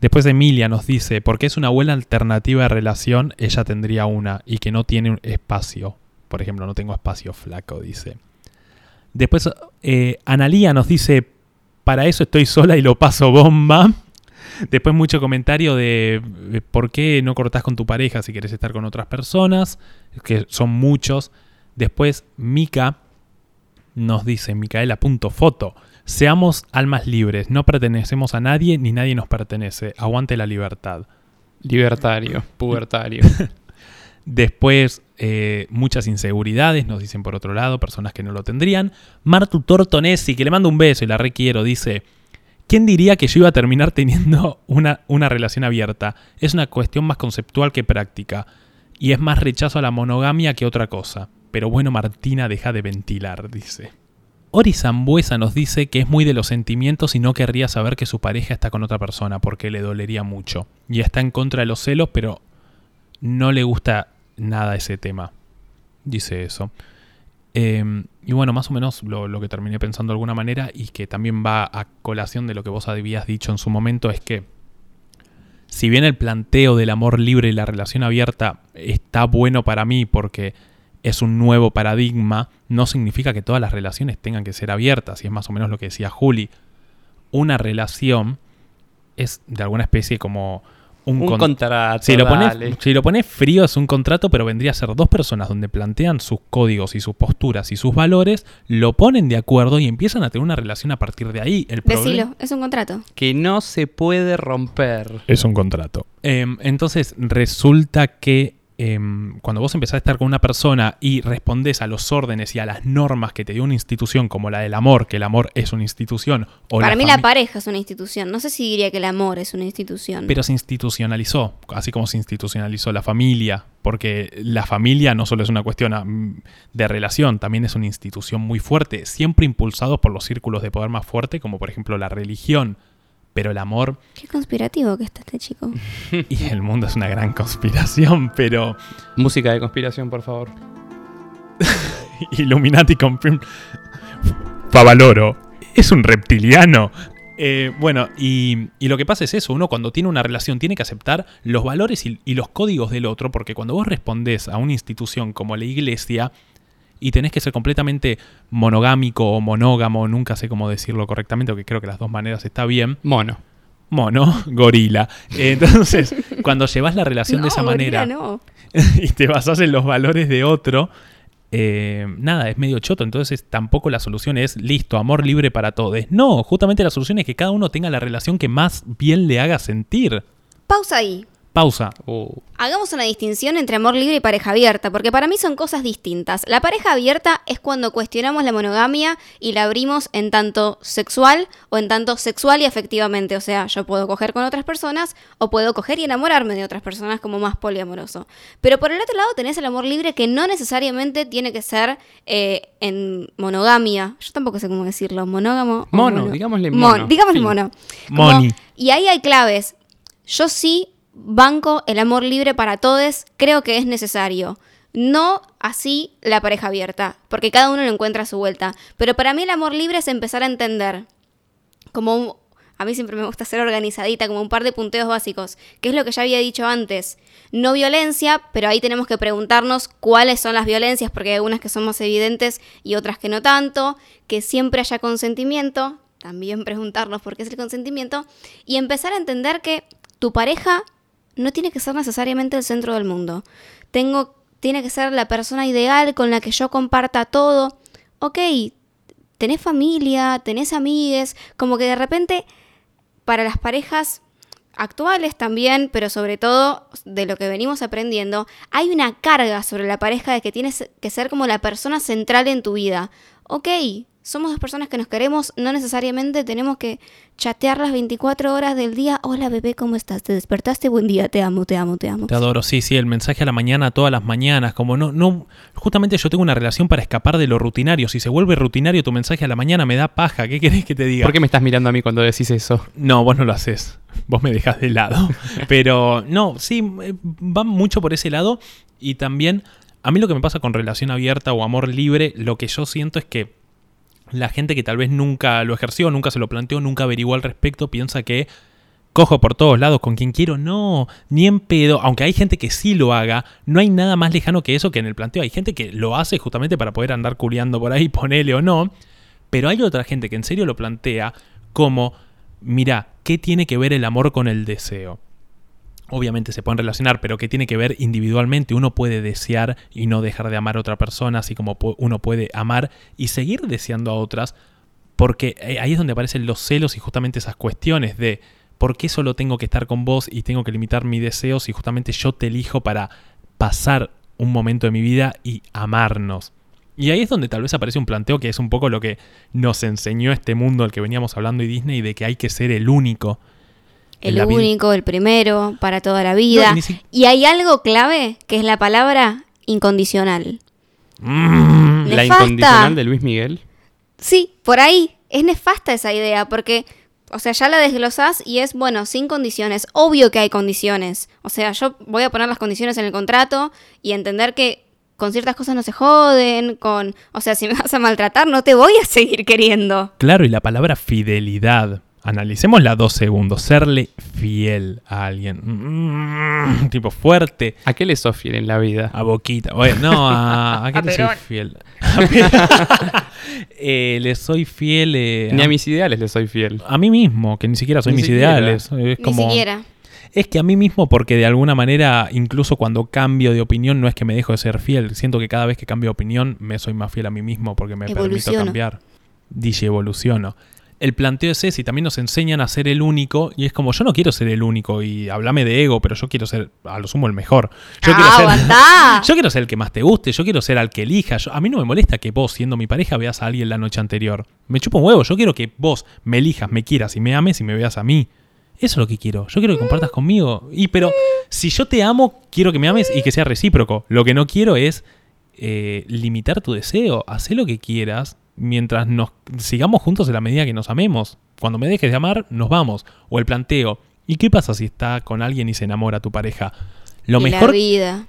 Después Emilia nos dice, porque es una buena alternativa de relación, ella tendría una y que no tiene un espacio. Por ejemplo, no tengo espacio flaco, dice. Después, eh, Analía nos dice, para eso estoy sola y lo paso bomba. Después mucho comentario de eh, por qué no cortás con tu pareja si quieres estar con otras personas, que son muchos. Después Mika nos dice, Micaela.foto, seamos almas libres, no pertenecemos a nadie ni nadie nos pertenece, aguante la libertad. Libertario, pubertario. Después, eh, muchas inseguridades, nos dicen por otro lado, personas que no lo tendrían. Martu Tortonesi, que le mando un beso y la requiero, dice, ¿quién diría que yo iba a terminar teniendo una, una relación abierta? Es una cuestión más conceptual que práctica. Y es más rechazo a la monogamia que otra cosa. Pero bueno, Martina, deja de ventilar, dice. Ori Zambuesa nos dice que es muy de los sentimientos y no querría saber que su pareja está con otra persona porque le dolería mucho. Y está en contra de los celos, pero no le gusta nada ese tema. Dice eso. Eh, y bueno, más o menos lo, lo, que terminé pensando de alguna manera y que también va a colación de lo que vos habías dicho en su momento es que si bien el planteo del amor libre y la relación abierta está bueno para mí porque es un nuevo paradigma, no significa que todas las relaciones tengan que ser abiertas. Y es más o menos lo que decía Juli. Una relación es de alguna especie como un, un con contrato. si lo, pones, dale. si lo pones frío es un contrato, pero vendría a ser dos personas donde plantean sus códigos y sus posturas y sus valores, lo ponen de acuerdo y empiezan a tener una relación a partir de ahí. El problema Decilo, es un contrato. Que no se puede romper. es un contrato. Em, entonces resulta que em, cuando vos empezás a estar con una persona y respondés a los órdenes y a las normas que te dio una institución como la del amor, que el amor es una institución, o Para mí fami- la pareja es una institución. No sé si diría que el amor es una institución. Pero se institucionalizó, así como se institucionalizó la familia, porque la familia no solo es una cuestión de relación, también es una institución muy fuerte, siempre impulsado por los círculos de poder más fuerte, como por ejemplo la religión. Pero el amor Qué conspirativo que está este chico. y el mundo es una gran conspiración, pero Música de conspiración, por favor. Illuminati confirm. Favaloro. Es un reptiliano. Eh, bueno, y, y lo que pasa es eso, uno cuando tiene una relación tiene que aceptar los valores y, y los códigos del otro, porque cuando vos respondés a una institución como la iglesia y tenés que ser completamente monogámico o monógamo, nunca sé cómo decirlo correctamente, porque creo que las dos maneras está bien, Mono. mono, gorila. Entonces, cuando llevas la relación de esa gorila, manera no. y te basas en los valores de otro, eh, nada, es medio choto. Entonces tampoco la solución es listo, amor libre para todos. No, justamente la solución es que cada uno tenga la relación que más bien le haga sentir. Pausa ahí. Pausa. Uh, Hagamos una distinción entre amor libre y pareja abierta, porque para mí son cosas distintas. La pareja abierta es cuando cuestionamos la monogamia y la abrimos en tanto sexual o en tanto sexual y afectivamente. O sea, yo puedo coger con otras personas o puedo coger y enamorarme de otras personas como más poliamoroso. Pero por el otro lado tenés el amor libre que no necesariamente tiene que ser eh, en monogamia. Yo tampoco sé cómo decirlo. Monógamo. o Mono, digámosle Mon- mono. digámosle mono. Como- y ahí hay claves. Yo sí banco el amor libre para todos, creo que es necesario. No así la pareja abierta, porque cada uno lo encuentra a su vuelta. Pero para mí el amor libre es empezar a entender, como a mí siempre me gusta ser organizadita, como un par de punteos básicos, que es lo que ya había dicho antes. No violencia, pero ahí tenemos que preguntarnos cuáles son las violencias, porque hay algunas que son más evidentes y otras que no tanto, que siempre haya consentimiento, también preguntarnos por qué es el consentimiento, y empezar a entender que tu pareja no tiene que ser necesariamente el centro del mundo. Tengo, tiene que ser la persona ideal con la que yo comparta todo. Ok, tenés familia, tenés amigues, como que de repente para las parejas actuales también, pero sobre todo de lo que venimos aprendiendo, hay una carga sobre la pareja de que tienes que ser como la persona central en tu vida. Ok, somos dos personas que nos queremos, no necesariamente tenemos que chatear las 24 horas del día. Hola bebé, ¿cómo estás? ¿Te despertaste? Buen día, te amo, te amo, te amo. Te adoro, sí, sí, el mensaje a la mañana, todas las mañanas, como no, no, justamente yo tengo una relación para escapar de lo rutinario. Si se vuelve rutinario tu mensaje a la mañana me da paja, ¿qué querés que te diga? ¿Por qué me estás mirando a mí cuando decís eso? No, vos no lo haces. Vos me dejas de lado. Pero no, sí, eh, va mucho por ese lado. Y también, a mí lo que me pasa con relación abierta o amor libre, lo que yo siento es que la gente que tal vez nunca lo ejerció, nunca se lo planteó, nunca averiguó al respecto, piensa que cojo por todos lados con quien quiero, no, ni en pedo, aunque hay gente que sí lo haga, no hay nada más lejano que eso que en el planteo. Hay gente que lo hace justamente para poder andar culiando por ahí, ponele o no, pero hay otra gente que en serio lo plantea como, mira, ¿qué tiene que ver el amor con el deseo? Obviamente se pueden relacionar, pero ¿qué tiene que ver individualmente? Uno puede desear y no dejar de amar a otra persona, así como uno puede amar y seguir deseando a otras, porque eh, ahí es donde aparecen los celos y justamente esas cuestiones de ¿por qué solo tengo que estar con vos y tengo que limitar mis deseos y justamente yo te elijo para pasar un momento de mi vida y amarnos? Y ahí es donde tal vez aparece un planteo que es un poco lo que nos enseñó este mundo al que veníamos hablando y Disney, de que hay que ser el único. El único, el primero, para toda la vida. y hay algo clave, que es la palabra incondicional. Mm, ¿La incondicional de Luis Miguel? Sí, por ahí. Es nefasta esa idea, porque o sea, ya la desglosás y es, bueno, sin condiciones. Obvio que hay condiciones. O sea, yo voy a poner las condiciones en el contrato y entender que con ciertas cosas no se joden, con... O sea, si me vas a maltratar, no te voy a seguir queriendo. Claro, y la palabra fidelidad. Analicémosla dos segundos. Serle fiel a alguien. Mm, tipo fuerte. ¿A qué le sos fiel en la vida? A Boquita. Bueno, no, ¿a, qué le soy fiel? Eh, le soy fiel. Eh, ni a, mis ideales le soy fiel. A mí mismo, que ni siquiera soy mis ideales. Es como, ni siquiera. Es que a mí mismo, porque de alguna manera, incluso cuando cambio de opinión, no es que me dejo de ser fiel. Siento que cada vez que cambio de opinión, me soy más fiel a mí mismo porque me permito cambiar. Dije evoluciono el planteo es ese y también nos enseñan a ser el único y es como yo no quiero ser el único y háblame de ego, pero yo quiero ser a lo sumo el mejor. Yo, quiero, ser, yo quiero ser el que más te guste, yo quiero ser al que elija. a mí no me molesta que vos, siendo mi pareja, veas a alguien la noche anterior. Me chupo un huevo, yo quiero que vos me elijas, me quieras y me ames y me veas a mí. Eso es lo que quiero. Yo quiero que compartas conmigo. Y pero si yo te amo, quiero que me ames y que sea recíproco. Lo que no quiero es eh, limitar tu deseo. Haz lo que quieras, mientras nos sigamos juntos en la medida que nos amemos. Cuando me dejes de amar, nos vamos. O el planteo. ¿Y qué pasa si está con alguien y se enamora tu pareja? Lo mejor,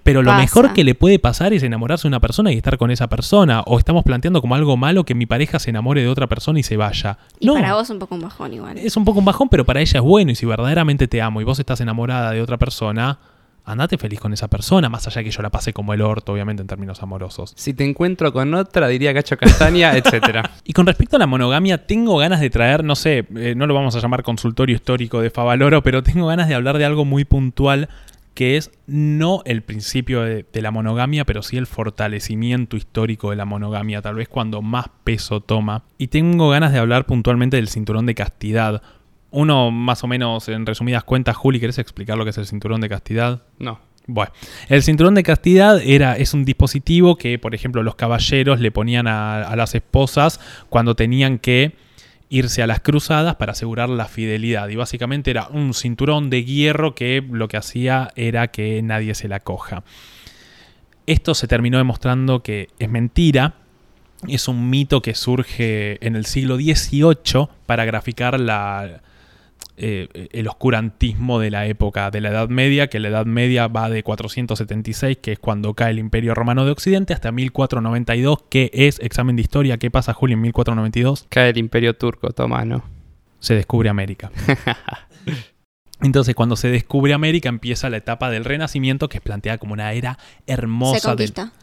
pero lo mejor que le puede pasar es enamorarse de una persona y estar con esa persona. O estamos planteando como algo malo que mi pareja se enamore de otra persona y se vaya. Y no, para vos es un poco un bajón igual. Es un poco un bajón, pero para ella es bueno. Y si verdaderamente te amo y vos estás enamorada de otra persona, andate feliz con esa persona, más allá que yo la pasé como el orto, obviamente, en términos amorosos. Si te encuentro con otra, diría cacho castaña, etc. Y con respecto a la monogamia, tengo ganas de traer, no sé, eh, no lo vamos a llamar consultorio histórico de Favaloro, pero tengo ganas de hablar de algo muy puntual que es no el principio de, de, la monogamia, pero sí el fortalecimiento histórico de la monogamia, tal vez cuando más peso toma. Y tengo ganas de hablar puntualmente del cinturón de castidad, uno, más o menos, en resumidas cuentas, Juli, ¿querés explicar lo que es el cinturón de castidad? No. Bueno, el cinturón de castidad era, es un dispositivo que, por ejemplo, los caballeros le ponían a, las esposas cuando tenían que irse a las cruzadas para asegurar la fidelidad. Y básicamente era un cinturón de hierro que lo que hacía era que nadie se la coja. Esto se terminó demostrando que es mentira. Es un mito que surge en el siglo XVIII para graficar la, eh, el oscurantismo de la época de la Edad Media, que la Edad Media va de 476, que es cuando cae el Imperio Romano de Occidente, hasta 1492, que es examen de historia. ¿Qué pasa, Julio, en 1492? Cae el Imperio Turco Otomano. Se descubre América. Entonces, cuando se descubre América, empieza la etapa del Renacimiento, que es planteada como una era hermosa. Se conquista.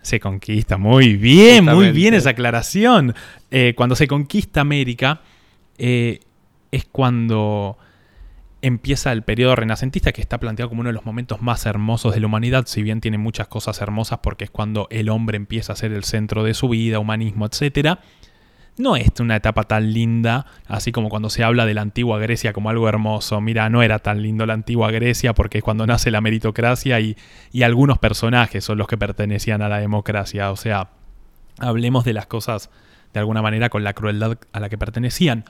Se conquista, muy bien, muy bien esa aclaración. Eh, cuando se conquista América, eh, es cuando empieza el periodo renacentista, que está planteado como uno de los momentos más hermosos de la humanidad, si bien tiene muchas cosas hermosas porque es cuando el hombre empieza a ser el centro de su vida, humanismo, etc. No es una etapa tan linda, así como cuando se habla de la antigua Grecia como algo hermoso. Mira, no era tan lindo la antigua Grecia porque es cuando nace la meritocracia y, y algunos personajes son los que pertenecían a la democracia. O sea, hablemos de las cosas de alguna manera con la crueldad a la que pertenecían.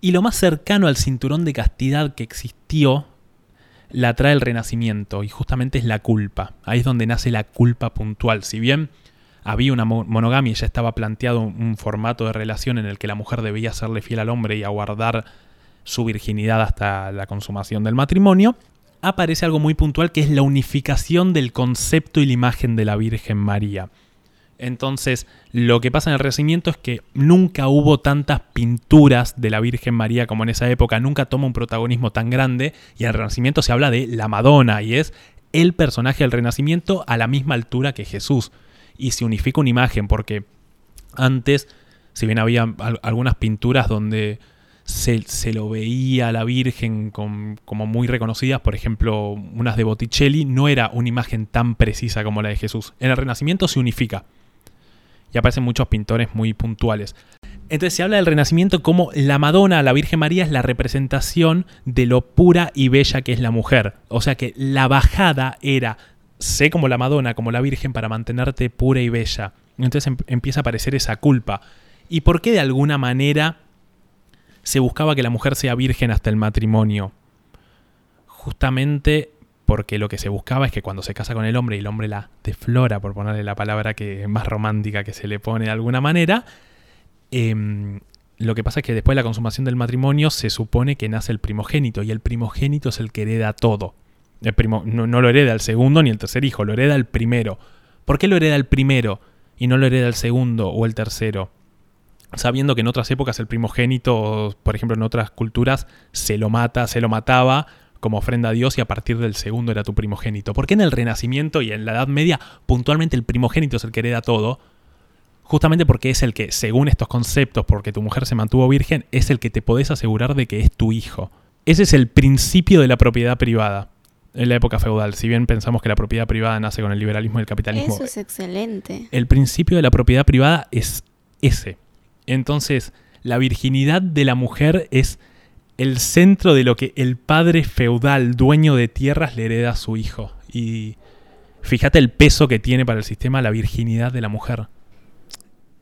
Y lo más cercano al cinturón de castidad que existió la trae el renacimiento y justamente es la culpa. Ahí es donde nace la culpa puntual. Si bien había una monogamia y ya estaba planteado un formato de relación en el que la mujer debía serle fiel al hombre y aguardar su virginidad hasta la consumación del matrimonio, aparece algo muy puntual que es la unificación del concepto y la imagen de la Virgen María. Entonces, lo que pasa en el Renacimiento es que nunca hubo tantas pinturas de la Virgen María como en esa época, nunca toma un protagonismo tan grande y en el Renacimiento se habla de la Madonna y es el personaje del Renacimiento a la misma altura que Jesús y se unifica una imagen porque antes, si bien había algunas pinturas donde se, lo veía a la Virgen como muy reconocidas, por ejemplo, unas de Botticelli, no era una imagen tan precisa como la de Jesús. En el Renacimiento se unifica aparecen muchos pintores muy puntuales. Entonces se habla del Renacimiento como la Madonna, la Virgen María, es la representación de lo pura y bella que es la mujer. O sea que la bajada era, sé como la Madonna, como la Virgen, para mantenerte pura y bella. Entonces em, empieza a aparecer esa culpa. ¿Y por qué de alguna manera se buscaba que la mujer sea virgen hasta el matrimonio. Justamente porque lo que se buscaba es que cuando se casa con el hombre y el hombre la deflora, por ponerle la palabra que más romántica que se le pone de alguna manera, em, lo que pasa es que después de la consumación del matrimonio se supone que nace el primogénito y el primogénito es el que hereda todo. El primo, no, no, lo hereda el segundo ni el tercer hijo, lo hereda el primero. ¿Por qué lo hereda el primero y no lo hereda el segundo o el tercero? sabiendo que en otras épocas el primogénito, por ejemplo en otras culturas, se lo mata, se lo mataba como ofrenda a Dios y a partir del segundo era tu primogénito. ¿Por qué en el Renacimiento y en la Edad Media puntualmente el primogénito es el que hereda todo? Justamente porque es el que, según estos conceptos, porque tu mujer se mantuvo virgen, es el que te podés asegurar de que es tu hijo. Ese es el principio de la propiedad privada en la época feudal. Si bien pensamos que la propiedad privada nace con el liberalismo y el capitalismo. Eso es excelente. El principio de la propiedad privada es ese. Entonces, la virginidad de la mujer es el centro de lo que el padre feudal, dueño de tierras, le hereda a su hijo. Y fíjate el peso que tiene para el sistema la virginidad de la mujer.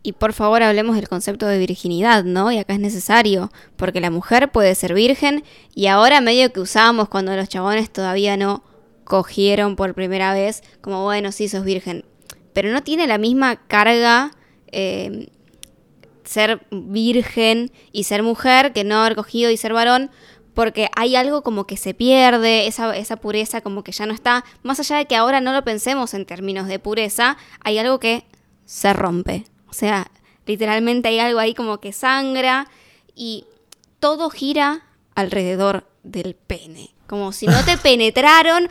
Y por favor hablemos del concepto de virginidad, ¿no? Y acá es necesario, porque la mujer puede ser virgen y ahora medio que usábamos cuando los chabones todavía no cogieron por primera vez, como bueno, sí, sos virgen, pero no tiene la misma carga eh, ser virgen y ser mujer que no haber cogido y ser varón, porque hay algo como que se pierde, esa, esa pureza como que ya no está, más allá de que ahora no lo pensemos en términos de pureza, hay algo que se rompe, o sea, literalmente hay algo ahí como que sangra y todo gira alrededor del pene. Como si no te penetraron,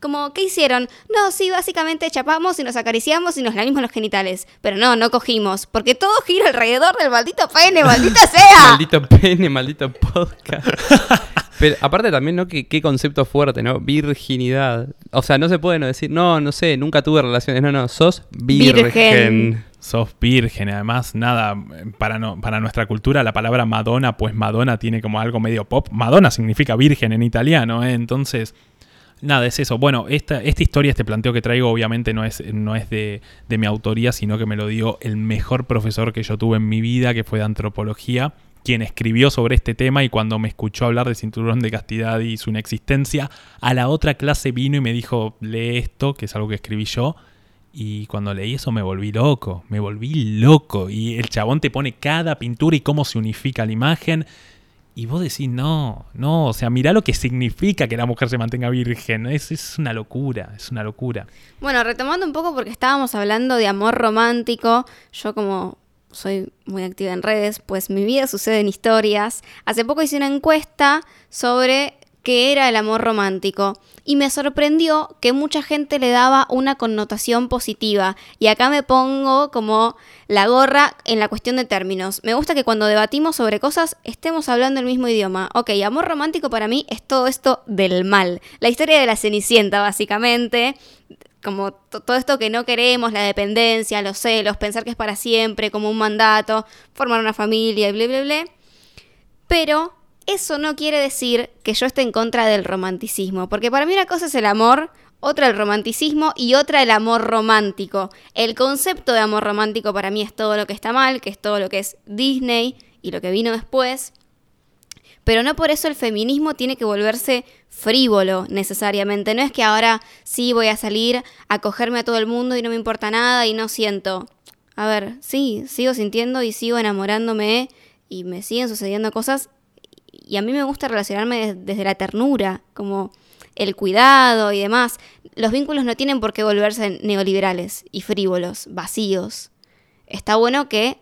como, ¿qué hicieron? No, sí, básicamente chapamos y nos acariciamos y nos lamimos los genitales. Pero no, no cogimos. Porque todo gira alrededor del maldito pene, maldita sea. maldito pene, maldito podcast. Pero aparte también, ¿no? ¿Qué, qué, concepto fuerte, ¿no? Virginidad. O sea, no se puede no decir, no, no sé, nunca tuve relaciones. No, no, sos virgen. Sos virgen. Además, nada, para, no, para nuestra cultura la palabra Madonna, pues Madonna tiene como algo medio pop. Madonna significa virgen en italiano, ¿eh? Entonces Nada, es eso. Bueno, esta, esta historia, este planteo que traigo, obviamente no es, no es de, de, mi autoría, sino que me lo dio el mejor profesor que yo tuve en mi vida, que fue de antropología, quien escribió sobre este tema y cuando me escuchó hablar de cinturón de castidad y su inexistencia, a la otra clase vino y me dijo, lee esto, que es algo que escribí yo. Y cuando leí eso me volví loco, me volví loco. Y el chabón te pone cada pintura y cómo se unifica la imagen. Y vos decís, no, no, o sea, mirá lo que significa que la mujer se mantenga virgen. Es, es una locura, es una locura. Bueno, retomando un poco porque estábamos hablando de amor romántico, yo como soy muy activa en redes, pues mi vida sucede en historias. Hace poco hice una encuesta sobre qué era el amor romántico y me sorprendió que mucha gente le daba una connotación positiva. Y acá me pongo como la gorra en la cuestión de términos. Me gusta que cuando debatimos sobre cosas estemos hablando el mismo idioma. Ok, amor romántico para mí es todo esto del mal. La historia de la Cenicienta, básicamente. Como todo esto que no queremos, la dependencia, los celos, pensar que es para siempre, como un mandato, formar una familia y bla, bla, bla. Pero eso no quiere decir que yo esté en contra del romanticismo, porque para mí una cosa es el amor, otra el romanticismo y otra el amor romántico. El concepto de amor romántico para mí es todo lo que está mal, que es todo lo que es Disney y lo que vino después. Pero no por eso el feminismo tiene que volverse frívolo necesariamente. No es que ahora sí voy a salir a cogerme a todo el mundo y no me importa nada y no siento. A ver, sí, sigo sintiendo y sigo enamorándome y me siguen sucediendo cosas y a mí me gusta relacionarme desde la ternura, como el cuidado y demás, los vínculos no tienen por qué volverse neoliberales y frívolos, vacíos. Está bueno que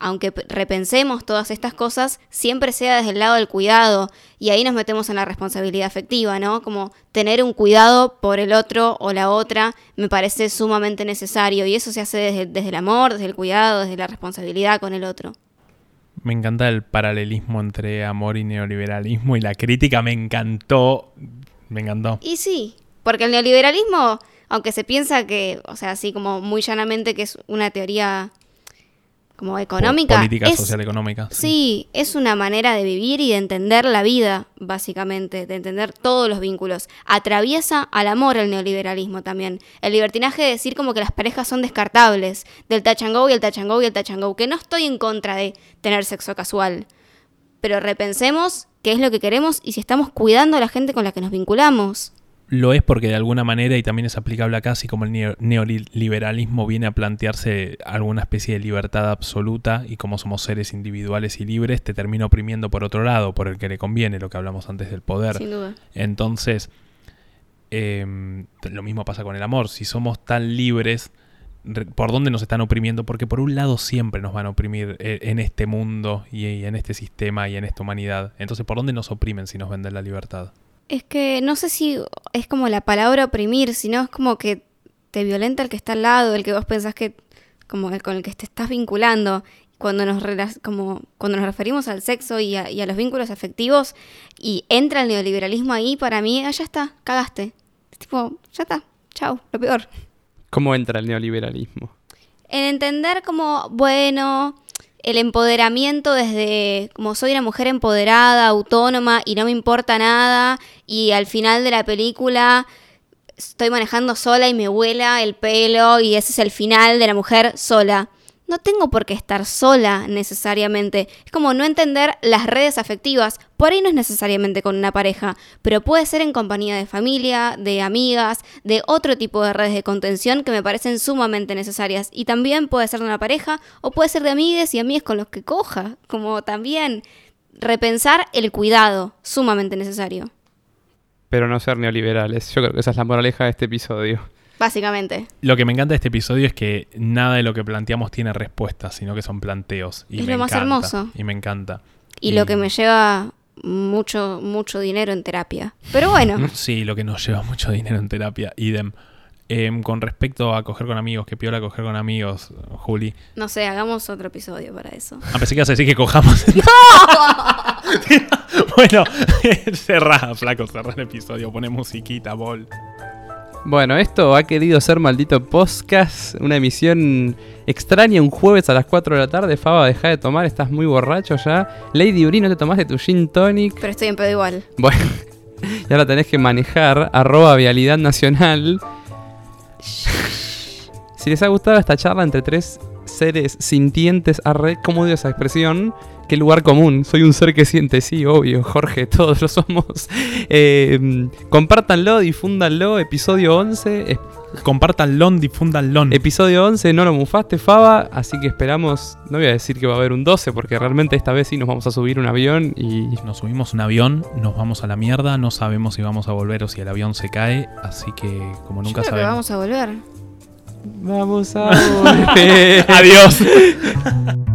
aunque repensemos todas estas cosas, siempre sea desde el lado del cuidado. Y ahí nos metemos en la responsabilidad afectiva, ¿no? Como tener un cuidado por el otro o la otra me parece sumamente necesario. Y eso se hace desde, desde el amor, desde el cuidado, desde la responsabilidad con el otro. Me encanta el paralelismo entre amor y neoliberalismo y la crítica me encantó. Me encantó. Y sí, porque el neoliberalismo, aunque se piensa que, o sea, así como muy llanamente que es una teoría como económica. Política es- social económica. Sí, es una manera de vivir y de entender la vida, básicamente, de entender todos los vínculos. Atraviesa al amor el neoliberalismo también. El libertinaje de decir como que las parejas son descartables, del touch and go y el touch and go y el touch and go, que no estoy en contra de tener sexo casual. Pero repensemos qué es lo que queremos y si estamos cuidando a la gente con la que nos vinculamos. Lo es porque de alguna manera, y también es aplicable acá, así como el neo- neoliberalismo viene a plantearse alguna especie de libertad absoluta y como somos seres individuales y libres, te termina oprimiendo por otro lado, por el que le conviene, lo que hablamos antes del poder. Sin duda. Entonces, em, lo mismo pasa con el amor. Si somos tan libres, re- ¿por dónde nos están oprimiendo? Porque por un lado siempre nos van a oprimir eh, en este mundo y en este sistema y en esta humanidad. Entonces, ¿por dónde nos oprimen si nos venden la libertad? Es que no sé si es como la palabra oprimir, sino es como que te violenta el que está al lado, el que vos pensás que como el con el que te estás vinculando. Cuando nos, como, cuando nos referimos al sexo y a, y a los vínculos afectivos y entra el neoliberalismo ahí, para mí, ah, ya está, cagaste. Es tipo, ya está, chau, lo peor. ¿Cómo entra el neoliberalismo? En entender como, bueno, el empoderamiento desde como soy una mujer empoderada, autónoma y no me importa nada y al final de la película estoy manejando sola y me vuela el pelo y ese es el final de la mujer sola. No tengo por qué estar sola necesariamente. Es como no entender las redes afectivas. Por ahí no es necesariamente con una pareja, pero puede ser en compañía de familia, de amigas, de otro tipo de redes de contención que me parecen sumamente necesarias. Y también puede ser de una pareja o puede ser de amigues y amigas con los que coja. Como también repensar el cuidado, sumamente necesario. Pero no ser neoliberales. Yo creo que esa es la moraleja de este episodio. Básicamente. Lo que me encanta de este episodio es que nada de lo que planteamos tiene respuestas, sino que son planteos. Y Es me lo más encanta, hermoso. Y me encanta. Y lo que me lleva mucho, mucho dinero en terapia. Pero bueno. Sí, lo que nos lleva mucho dinero en terapia, idem. Em, con respecto a coger con amigos, que piola coger con amigos, Juli. No sé, hagamos otro episodio para eso. A pesar que ibas a decir que cojamos. bueno, cerrá, flaco, cerrá el episodio, pone musiquita, bol. Bueno, esto ha querido ser maldito podcast, una emisión extraña un jueves a las 4 de la tarde. Faba, deja de tomar, estás muy borracho ya. Lady Uri, no te tomaste tu gin tonic. Pero estoy en pedo igual. Bueno, ya la tenés que manejar. Arroba Vialidad Nacional. Si les ha gustado esta charla entre tres seres sintientes, arre, ¿cómo odio esa expresión? Qué lugar común. Soy un ser que siente, sí, obvio, Jorge, todos lo somos. Eh, compártanlo, difúndanlo. Episodio 11. es- Compártanlo, difúndanlo. Episodio 11, no lo mufaste, Faba. Así que esperamos. No voy a decir que va a haber un 12, porque realmente esta vez sí nos vamos a subir un avión y Nos subimos un avión, nos vamos a la mierda, no sabemos si vamos a volver o si el avión se cae, así que como nunca Yo creo que sabemos. vamos a volver. Vamos a volver. Adiós.